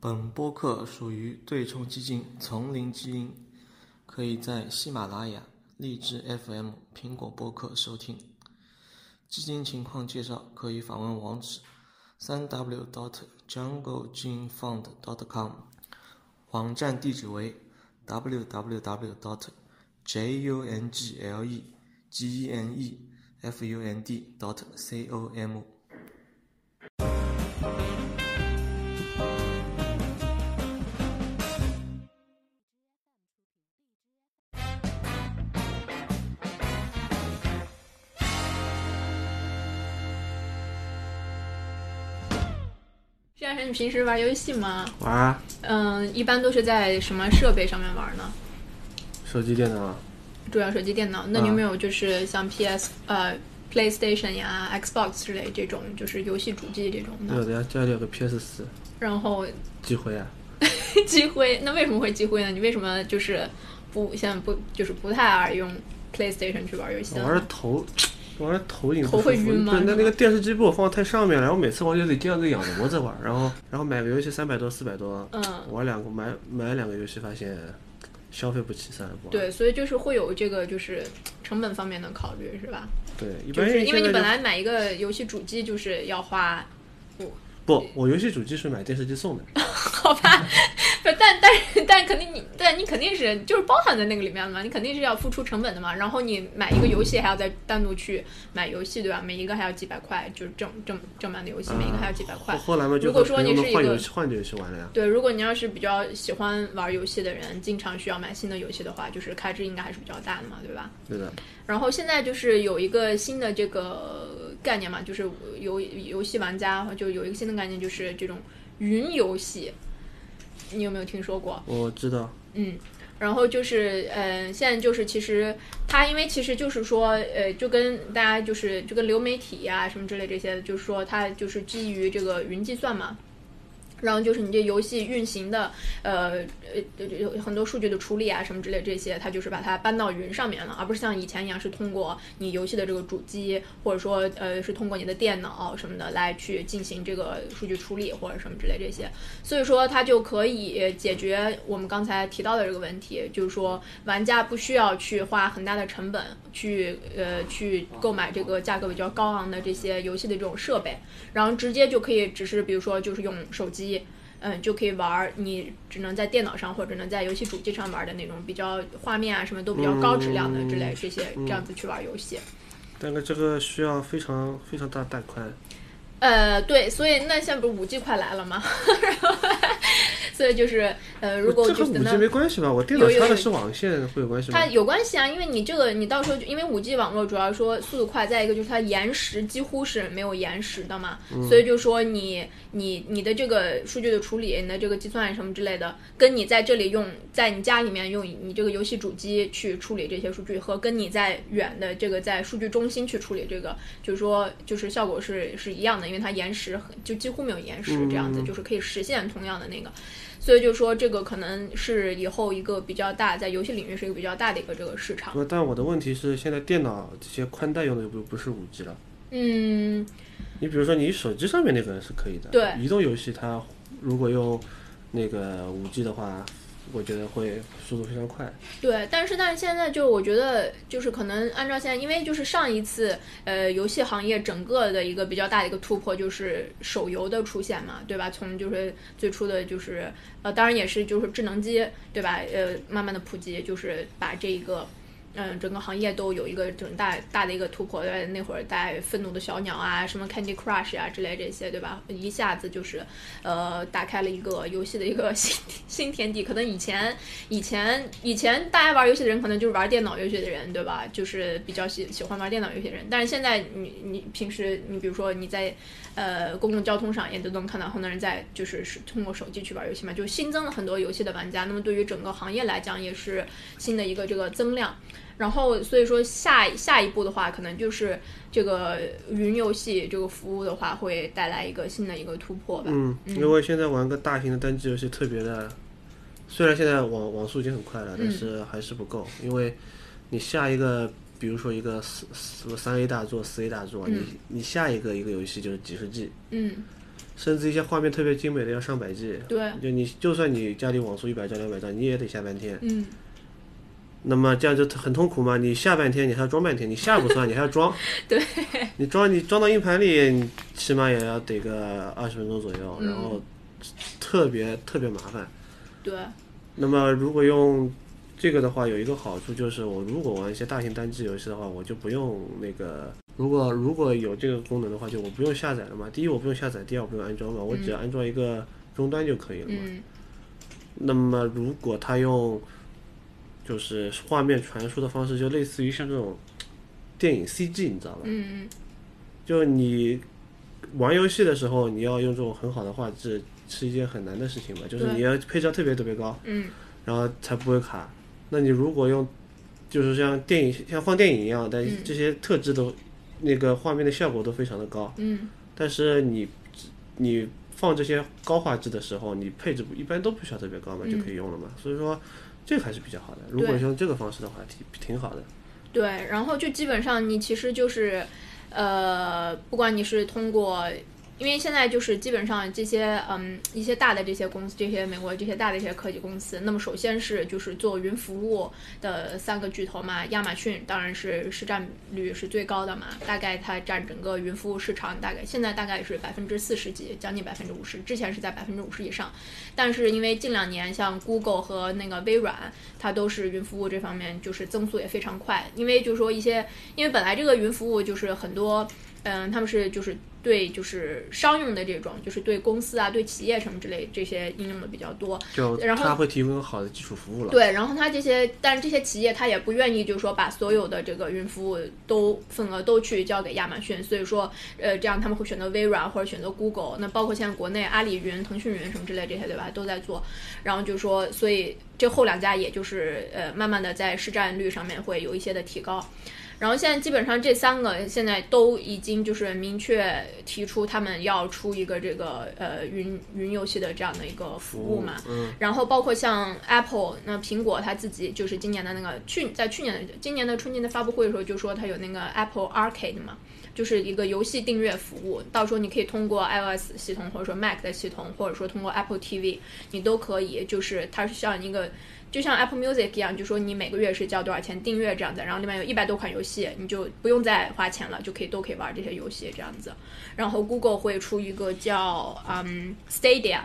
本播客属于对冲基金丛林基因，可以在喜马拉雅、荔枝 FM、苹果播客收听。基金情况介绍可以访问网址：三 w dot junglegenefund.com，网站地址为 www dot jungle-genefund dot com。样是你平时玩游戏吗？玩啊，嗯，一般都是在什么设备上面玩呢？手机、电脑，主要手机、电脑。那你有没有就是像 PS、呃 PlayStation 呀、Xbox 之类这种，就是游戏主机这种的？有的呀，家里有个 PS 四，然后积灰啊。积灰，那为什么会积灰呢？你为什么就是不现在不就是不太爱用 PlayStation 去玩游戏呢？玩儿头，玩儿头顶头会晕吗对，那那个电视机被我放太上面了，然后每次我就得这样子仰着脖子玩，然后然后买个游戏三百多四百多，嗯玩两个买买两个游戏发现消费不起，算了不玩。对，所以就是会有这个就是成本方面的考虑，是吧？对，一般就是因为你本来买一个游戏主机就是要花不，我游戏主机是买电视机送的，好吧，不，但但是但肯定你，但你肯定是就是包含在那个里面的嘛，你肯定是要付出成本的嘛。然后你买一个游戏还要再单独去买游戏，对吧？每一个还要几百块，就是正正正版的游戏，每一个还要几百块。后后来嘛就如果说你是一个换游戏换游戏玩了呀。对，如果你要是比较喜欢玩游戏的人，经常需要买新的游戏的话，就是开支应该还是比较大的嘛，对吧？对的，然后现在就是有一个新的这个概念嘛，就是游游戏玩家就有一个新的概念，就是这种云游戏，你有没有听说过？我知道。嗯，然后就是，呃，现在就是其实它，因为其实就是说，呃，就跟大家就是就跟流媒体呀、什么之类这些，就是说它就是基于这个云计算嘛。然后就是你这游戏运行的，呃呃，有很多数据的处理啊，什么之类这些，它就是把它搬到云上面了，而不是像以前一样是通过你游戏的这个主机，或者说呃是通过你的电脑什么的来去进行这个数据处理或者什么之类这些。所以说它就可以解决我们刚才提到的这个问题，就是说玩家不需要去花很大的成本去呃去购买这个价格比较高昂的这些游戏的这种设备，然后直接就可以只是比如说就是用手机。嗯，就可以玩儿你只能在电脑上或者能在游戏主机上玩的那种比较画面啊什么都比较高质量的之类这些这样子去玩游戏。但是这个需要非常非常大带宽，呃，对，所以那现在不是五 G 快来了吗？然 后所以就是呃，如果这和五就是等 G 到没关系吧？我电脑插的是网线，会有关系吗它？有关系啊，因为你这个你到时候就因为五 G 网络主要说速度快，再一个就是它延时几乎是没有延时的嘛，所以就说你你你的这个数据的处理，你的这个计算什么之类的，跟你在这里用在你家里面用你这个游戏主机去处理这些数据，和跟你在远的这个在数据中心去处理这个，就是说就是效果是是一样的，因为它延时很就几乎没有延时，这样子就是可以实现同样的那个。所以就说这个可能是以后一个比较大，在游戏领域是一个比较大的一个这个市场。不，但我的问题是，现在电脑这些宽带用的又不不是五 G 了。嗯，你比如说，你手机上面那个是可以的，对移动游戏它如果用那个五 G 的话，我觉得会速度非常快。对，但是但是现在就我觉得就是可能按照现在，因为就是上一次呃游戏行业整个的一个比较大的一个突破就是手游的出现嘛，对吧？从就是最初的就是呃当然也是就是智能机对吧？呃慢慢的普及，就是把这一个。嗯，整个行业都有一个整大大的一个突破。在，那会儿带愤怒的小鸟啊，什么 Candy Crush 啊之类这些，对吧？一下子就是，呃，打开了一个游戏的一个新 新天地。可能以前以前以前大家玩游戏的人，可能就是玩电脑游戏的人，对吧？就是比较喜喜欢玩电脑游戏的人。但是现在你你平时你比如说你在呃公共交通上也都能看到很多人在就是是通过手机去玩游戏嘛，就新增了很多游戏的玩家。那么对于整个行业来讲，也是新的一个这个增量。然后所以说下下一步的话，可能就是这个云游戏这个服务的话，会带来一个新的一个突破吧。嗯，因为现在玩个大型的单机游戏特别的，虽然现在网网速已经很快了，但是还是不够，因为你下一个，比如说一个四什么三 A 大作、四 A 大作，你你下一个一个游戏就是几十 G，嗯，甚至一些画面特别精美的要上百 G。对，就你就算你家里网速一百兆两百兆，你也得下半天。嗯，那么这样就很痛苦嘛？你下半天你还要装半天，你下不算，你还要装。对。你装你装到硬盘里，你起码也要得个二十分钟左右，嗯然后特别特别麻烦。对，那么如果用这个的话，有一个好处就是，我如果玩一些大型单机游戏的话，我就不用那个，如果如果有这个功能的话，就我不用下载了嘛。第一，我不用下载；第二，我不用安装嘛，我只要安装一个终端就可以了嘛。嗯，那么如果他用就是画面传输的方式，就类似于像这种电影 CG，你知道吧？嗯就你玩游戏的时候，你要用这种很好的画质，是一件很难的事情吧？就是你要配置特别特别高，嗯然后才不会卡。那你如果用，就是像电影像放电影一样，但嗯这些特质都、那个画面的效果都非常的高，嗯，但是你你放这些高画质的时候，你配置不一般都不需要特别高嘛，嗯就可以用了嘛。所以说这个还是比较好的。如果用这个方式的话，挺挺好的。对，然后就基本上你其实就是，呃，不管你是通过，因为现在就是基本上这些嗯一些大的这些公司，这些美国这些大的一些科技公司，那么首先是就是做云服务的三个巨头嘛，亚马逊当然是市占率是最高的嘛，大概它占整个云服务市场大概现在大概是百分之四十几，将近百分之五十，之前是在百分之五十以上，但是因为近两年像 Google 和那个微软，它都是云服务这方面就是增速也非常快，因为就是说一些，因为本来这个云服务就是很多，嗯，他们是就是对就是商用的这种，就是对公司啊、对企业什么之类这些应用的比较多。就然后他会提供好的基础服务了。对，然后他这些，但是这些企业他也不愿意，就是说把所有的这个云服务都份额都去交给亚马逊，所以说，呃，这样他们会选择微软或者选择 Google。那包括现在国内阿里云、腾讯云什么之类这些，对吧，都在做。然后就是说，所以这后两家也就是呃，慢慢的在市占率上面会有一些的提高。然后现在基本上这三个现在都已经就是明确提出他们要出一个这个呃云云游戏的这样的一个服务嘛，嗯，然后包括像 Apple，那苹果它自己就是今年的那个去在去年的今年的春节的发布会的时候就说它有那个 Apple Arcade 嘛，就是一个游戏订阅服务，到时候你可以通过 iOS 系统或者说 Mac 的系统，或者说通过 Apple TV，你都可以，就是它是像一个。就像 Apple Music 一样，就说你每个月是交多少钱订阅这样子，然后里面有一百多款游戏，你就不用再花钱了，就可以都可以玩这些游戏这样子。然后 Google 会出一个叫嗯 Stadia，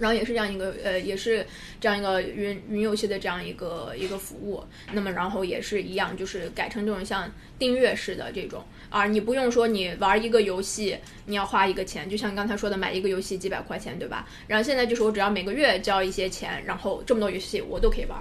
然后也是这样一个呃，也是这样一个云云游戏的这样一个一个服务。那么然后也是一样，就是改成这种像订阅式的这种，啊你不用说你玩一个游戏你要花一个钱，就像刚才说的买一个游戏几百块钱，对吧？然后现在就是我只要每个月交一些钱，然后这么多游戏我都可以玩。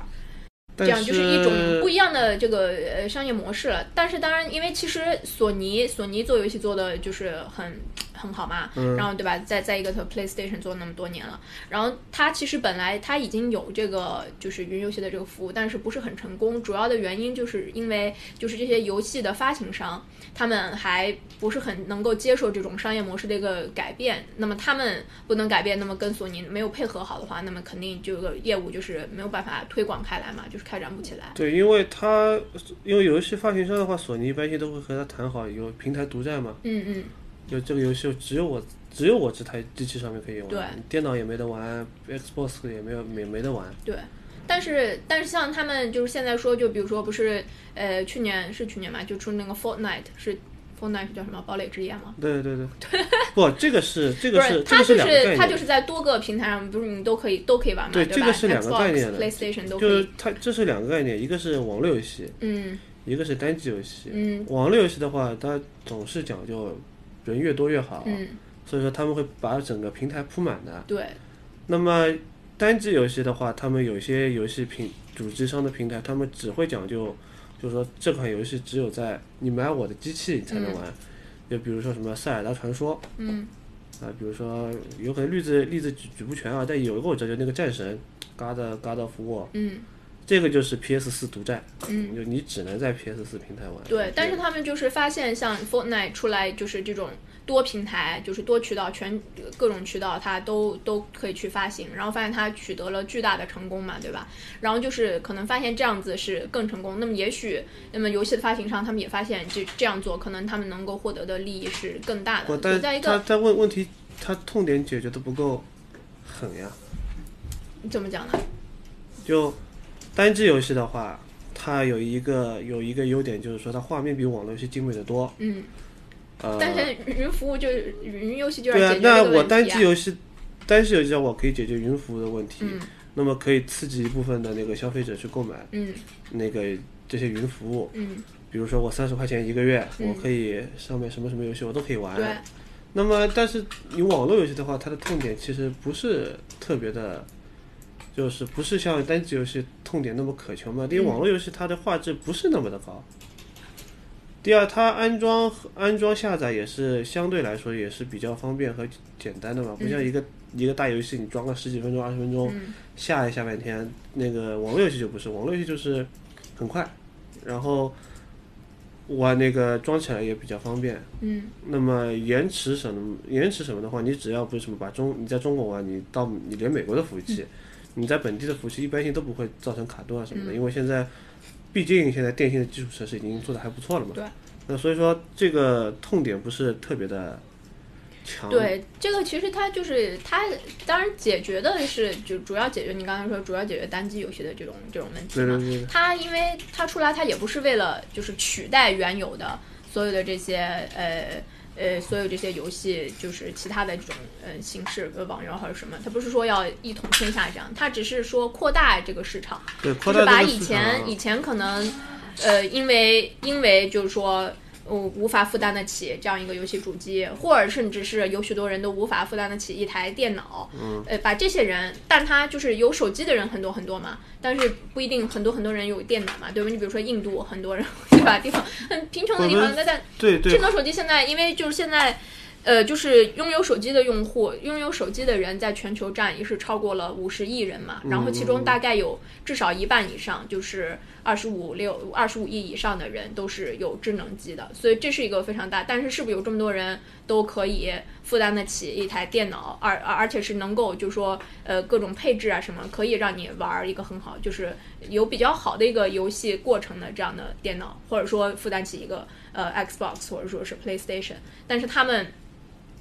这样就是一种不一样的这个呃商业模式了。但是当然，因为其实索尼索尼做游戏做的就是很很好嘛，然后对吧？在在一个它 PlayStation 做那么多年了，然后它其实本来它已经有这个就是云游戏的这个服务，但是不是很成功。主要的原因就是因为就是这些游戏的发行商他们还不是很能够接受这种商业模式的一个改变。那么他们不能改变，那么跟索尼没有配合好的话，那么肯定这个业务就是没有办法推广开来嘛，就是开展不起来。对，因为它因为游戏发行商的话，索尼一般性都会和他谈好有平台独占嘛，嗯嗯，就这个游戏只有我只有我这台机器上面可以玩，对电脑也没得玩，Xbox 也没有也没得玩。对。但是但是像他们就是现在说，就比如说不是呃去年是去年嘛，就出那个 Fortnite 是 Fortnite 是叫什么堡垒之夜吗？对对对，不，这个是 这个是它就两个概念，它就是在多个平台上，不是你都可以都可以玩嘛，对吧？这个是两个概念的 PlayStation 都。就是它这是两个概念，一个是网络游戏，嗯一个是单机游戏。嗯网络游戏的话，它总是讲究人越多越好，嗯，所以说他们会把整个平台铺满的。对，那么单机游戏的话，他们有些游戏平主机商的平台，他们只会讲究，就是说这款游戏只有在你买我的机器你才能玩。就比如说什么《塞尔达传说》嗯。啊，比如说有可能例子例子举举不全啊，但有一个我知道，就那个战神，God God of War，嗯这个就是 PS 四独占，嗯。就你只能在 PS 四平台玩。对，但是他们就是发现，像 Fortnite 出来就是这种多平台，就是多渠道，全各种渠道它都都可以去发行，然后发现它取得了巨大的成功嘛，对吧？然后就是可能发现这样子是更成功，那么也许那么游戏的发行商他们也发现这这样做可能他们能够获得的利益是更大的。不，但在一个他他问问题他痛点解决的不够狠呀。你怎么讲呢？就单机游戏的话，它有一个有一个优点，就是说它画面比网络游戏精美的多。嗯，呃，但是云服务就云游戏就要对啊那我单啊。机游戏，单机游戏我可以解决云服务的问题，嗯那么可以刺激一部分的那个消费者去购买嗯那个这些云服务。嗯，比如说我三十块钱一个月，嗯我可以上面什么什么游戏我都可以玩。对，那么，但是你网络游戏的话，它的痛点其实不是特别的，就是不是像单机游戏痛点那么渴求嘛？因为嗯网络游戏它的画质不是那么的高。第二，它安装安装下载也是相对来说也是比较方便和简单的嘛，不像一个、一个大游戏你装个十几分钟、二十分钟，嗯下一下半天。那个网络游戏就不是，网络游戏就是很快，然后玩那个装起来也比较方便。嗯那么延迟什么延迟什么的话，你只要不是什么把中你在中国玩，你到你连美国的服务器，你在本地的服务器一般性都不会造成卡顿啊什么的，因为现在毕竟现在电信的基础设施已经做的还不错了嘛。对。那所以说这个痛点不是特别的强。。对，这个其实它就是它，当然解决的是就主要解决你刚才说主要解决单机游戏的这种这种问题嘛。对对对。它因为它出来，它也不是为了就是取代原有的所有的这些呃呃所有这些游戏，就是其他的这种呃形式，呃网游还是什么，它不是说要一统天下这样，它只是说扩大这个市场。对，就扩是把以大这个市场前以前可能，呃，因为因为就是说。呃，无法负担得起这样一个游戏主机，或者甚至是有许多人都无法负担得起一台电脑。嗯，呃，把这些人，但他就是有手机的人很多很多嘛，但是不一定很多很多人有电脑嘛，对吧？你比如说印度很多人对吧？地方很贫穷的地方，那但对对智能手机现在，因为就是现在，呃，就是拥有手机的用户，拥有手机的人在全球占也是超过了五十亿人嘛，然后其中大概有至少一半以上，就是二十五六二十五亿以上的人都是有智能机的，所以这是一个非常大。但是是不是有这么多人都可以负担得起一台电脑，而而而且是能够就说呃各种配置啊什么，可以让你玩一个很好，就是有比较好的一个游戏过程的这样的电脑，或者说负担起一个呃 Xbox 或者说是 PlayStation，但是他们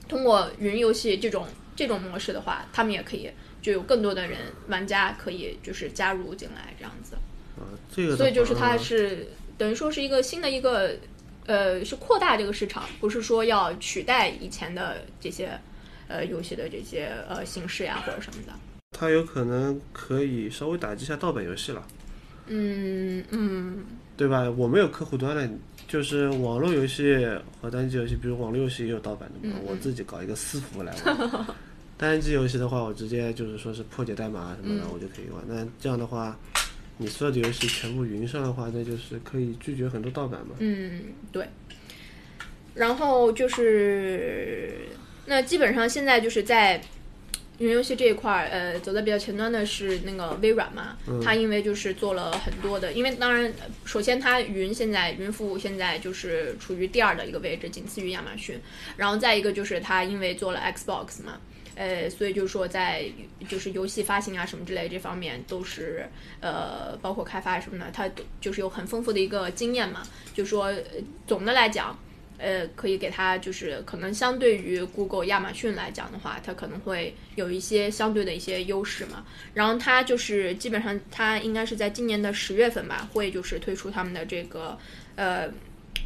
通过云游戏这种这种模式的话，他们也可以就有更多的人玩家可以就是加入进来这样子，啊，这个所以就是它是等于说是一个新的一个呃是扩大这个市场，不是说要取代以前的这些呃游戏的这些呃形式呀或者什么的。它有可能可以稍微打击一下盗版游戏了。嗯嗯对吧？我没有客户端的，就是网络游戏和单机游戏，比如网络游戏也有盗版的嘛，我自己搞一个私服来玩。单机游戏的话，我直接就是说是破解代码什么的，嗯我就可以玩。那这样的话，你所有的游戏全部云上的话，那就是可以拒绝很多盗版嘛。嗯，对。然后就是，那基本上现在就是在云游戏这一块儿，呃，走在比较前端的是那个微软嘛，它因为就是做了很多的，因为当然，首先它云现在云服务现在就是处于第二的一个位置，仅次于亚马逊。然后再一个就是它因为做了 Xbox 嘛，呃，所以就是说在就是游戏发行啊什么之类这方面都是呃，包括开发什么的，它都就是有很丰富的一个经验嘛。就说、呃总的来讲，呃，可以给它就是可能相对于 Google、亚马逊来讲的话，它可能会有一些相对的一些优势嘛。然后它就是基本上它应该是在今年的十月份吧，会就是推出他们的这个呃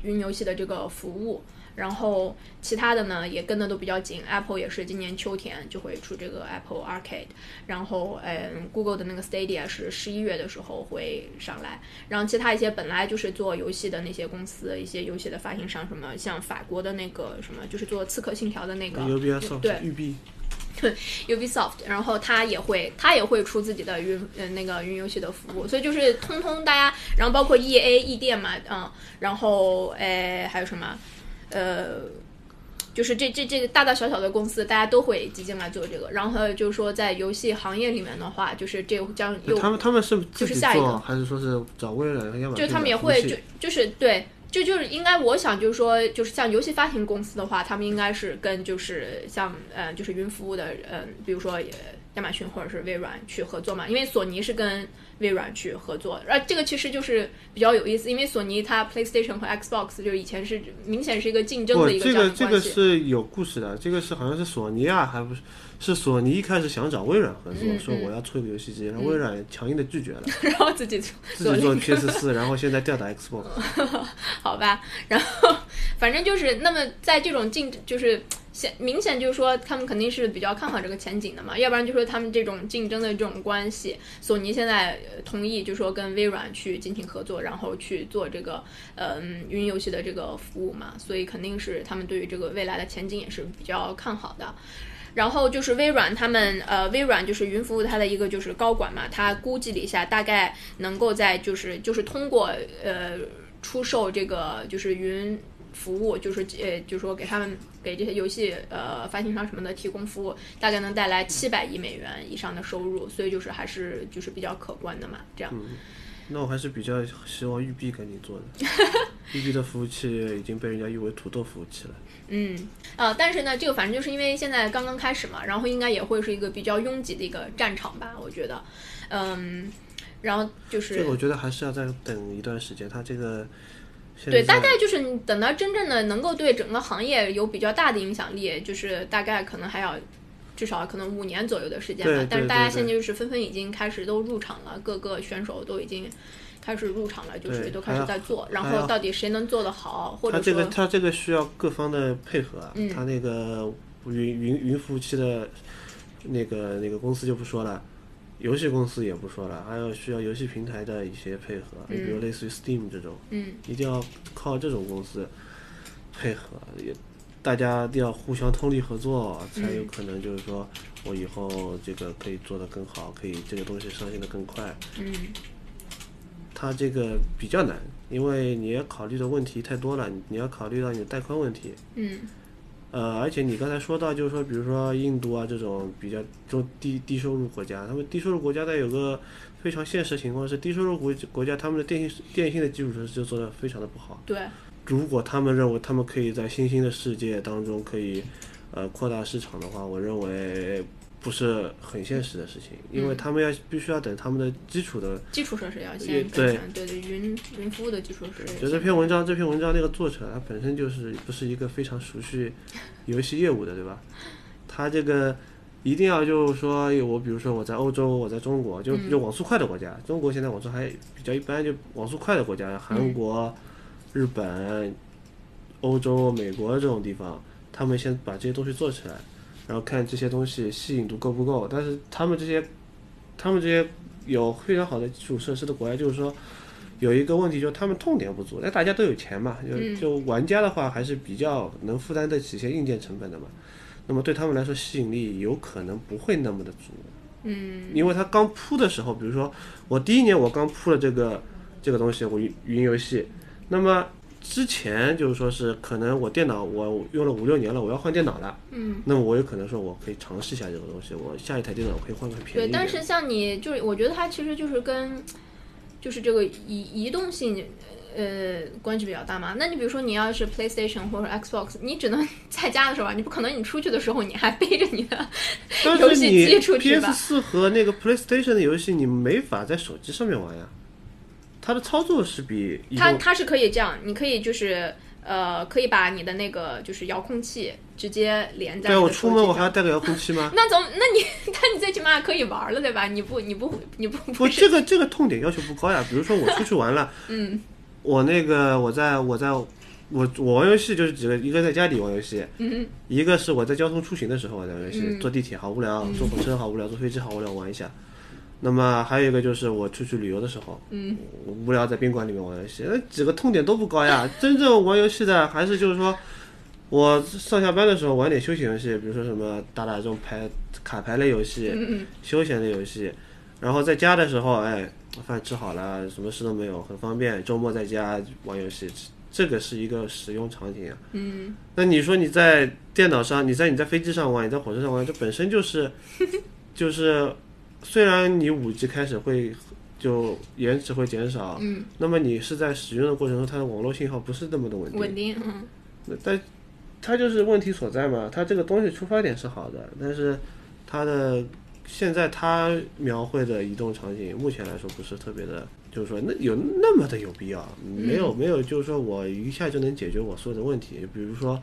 云游戏的这个服务。然后其他的呢也跟的都比较紧，Apple 也是今年秋天就会出这个 Apple Arcade，然后嗯，Google 的那个 Stadia 是十一月的时候会上来，然后其他一些本来就是做游戏的那些公司，一些游戏的发行商，什么像法国的那个什么，就是做《刺客信条》的那个对。育碧。Ubisoft，然后它也会它也会出自己的云呃那个云游戏的服务，所以就是通通大家，然后包括 E A 易店嘛，嗯，然后诶还有什么呃。就是这这这个大大小小的公司，大家都会挤进来做这个。然后还有就是说，在游戏行业里面的话，就是这将又他们他们是就是下一个做，还是说是找微软和亚马逊就他们也会就就是对，就就是应该我想就是说，就是像游戏发行公司的话，他们应该是跟就是像呃就是云服务的呃，比如说呃亚马逊或者是微软去合作嘛，因为索尼是跟微软去合作，而这个其实就是比较有意思，因为索尼它 PlayStation 和 Xbox 就是以前是明显是一个竞争，的一个关系。个这个是有故事的，这个是好像是索尼啊，还不是是索尼一开始想找微软合作，嗯说我要出一个游戏机，然后微软强硬的拒绝了，然后自己做自己做 PS 四，然后现在吊打 Xbox。好吧，然后反正就是那么在这种竞就是显明显就是说他们肯定是比较看好这个前景的嘛，要不然就说他们这种竞争的这种关系，索尼现在同意就说跟微软去进行合作，然后去做这个嗯云游戏的这个服务嘛，所以肯定是他们对于这个未来的前景也是比较看好的。然后就是微软，他们呃，微软就是云服务它的一个就是高管嘛，他估计了一下，大概能够在就是就是通过呃出售这个就是云服务，就是呃就是说给他们给这些游戏呃发行商什么的提供服务，大概能带来七百亿美元以上的收入，所以就是还是就是比较可观的嘛，这样。那我还是比较希望育碧赶紧做的，育碧的服务器已经被人家誉为土豆服务器了。嗯，呃，但是呢，这个反正就是因为现在刚刚开始嘛，然后应该也会是一个比较拥挤的一个战场吧，我觉得，嗯，然后就是这个我觉得还是要再等一段时间，它这个现对，大概就是你等到真正的能够对整个行业有比较大的影响力，就是大概可能还要至少可能五年左右的时间吧。但是大家现在就是纷纷已经开始都入场了，各个选手都已经开始入场了，就是都开始在做。然后到底谁能做得好，或者说它这个他这个需要各方的配合啊，嗯它那个云云云服务器的那个那个公司就不说了。游戏公司也不说了，还有需要游戏平台的一些配合，你比如类似于 Steam 这种，嗯。一定要靠这种公司配合，也大家一定要互相通力合作，才有可能就是说我以后这个可以做得更好，可以这个东西上线的更快。嗯。它这个比较难，因为你要考虑的问题太多了，你要考虑到你的带宽问题。嗯呃，而且你刚才说到，就是说，比如说印度啊这种比较中低低收入国家，他们低收入国家它有个非常现实情况是，低收入国国家他们的电信电信的基础设施就做得非常的不好。对，如果他们认为他们可以在新兴的世界当中可以呃扩大市场的话，我认为不是很现实的事情，因为他们要必须要等他们的基础的。基础设施要也先对对对，云云服务的基础设施。就这篇文章，这篇文章那个作者他本身就是不是一个非常熟悉游戏业务的，对吧？他这个一定要就是说，我比如说我在欧洲，我在中国，就就网速快的国家，中国现在网速还比较一般，就网速快的国家，韩国、日本、欧洲、美国这种地方，他们先把这些东西做起来，然后看这些东西吸引度够不够。但是他们这些，他们这些有非常好的基础设施的国家，就是说。有一个问题，就是他们痛点不足，那大家都有钱嘛，就就玩家的话还是比较能负担得起一些硬件成本的嘛。那么对他们来说，吸引力有可能不会那么的足。嗯因为他刚铺的时候，比如说我第一年我刚铺了这个这个东西，我云云游戏，那么之前就是说是可能我电脑我用了五六年了，我要换电脑了，嗯。那么我有可能说我可以尝试一下这个东西，我下一台电脑我可以换个便宜对，但是像你就是，我觉得它其实就是跟，就是这个移移动性，呃，关系比较大嘛。那你比如说你要是 PlayStation 或者 Xbox，你只能在家的时候玩，你不可能你出去的时候你还背着你的但游戏是你机出去吧 PS 吧。四和那个 PlayStation 的游戏，你没法在手机上面玩呀。它的操作是比它它是可以这样，你可以就是呃，可以把你的那个就是遥控器直接连在对我出门我还要带个遥控器吗？那总那你 那你最起码可以玩了对吧？你不你不你不不，不这个这个痛点要求不高呀。比如说我出去玩了，嗯我那个我在我在我我玩游戏就是几个，一个在家里玩游戏，嗯一个是我在交通出行的时候玩游戏，嗯坐地铁好无聊，坐火车好无聊，坐飞机好无聊，玩一下。那么还有一个就是我出去旅游的时候，嗯我无聊在宾馆里面玩游戏，那几个痛点都不高呀。真正玩游戏的还是就是说，我上下班的时候玩点休闲游戏，比如说什么打打这种牌卡牌类游戏，嗯嗯休闲的游戏。然后在家的时候，哎，饭吃好了，什么事都没有，很方便。周末在家玩游戏，这个是一个使用场景啊。嗯那你说你在电脑上，你在你在飞机上玩，你在火车上玩，这本身就是 就是，虽然你五 G 开始会就延迟会减少，嗯，那么你是在使用的过程中，它的网络信号不是那么的稳定，稳定嗯那但它就是问题所在嘛。它这个东西出发点是好的，但是它的现在它描绘的移动场景，目前来说不是特别的，就是说那有那么的有必要，没有没有，就是说我一下就能解决我所有的问题。比如说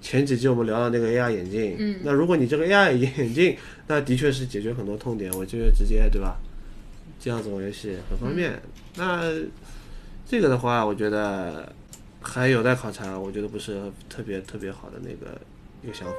前几集我们聊到那个 AR 眼镜，嗯那如果你这个 AR 眼镜，那的确是解决很多痛点，我就直接对吧？这样子玩游戏很方便。那这个的话，我觉得还有待考察，我觉得不是特别特别好的那个一个想法。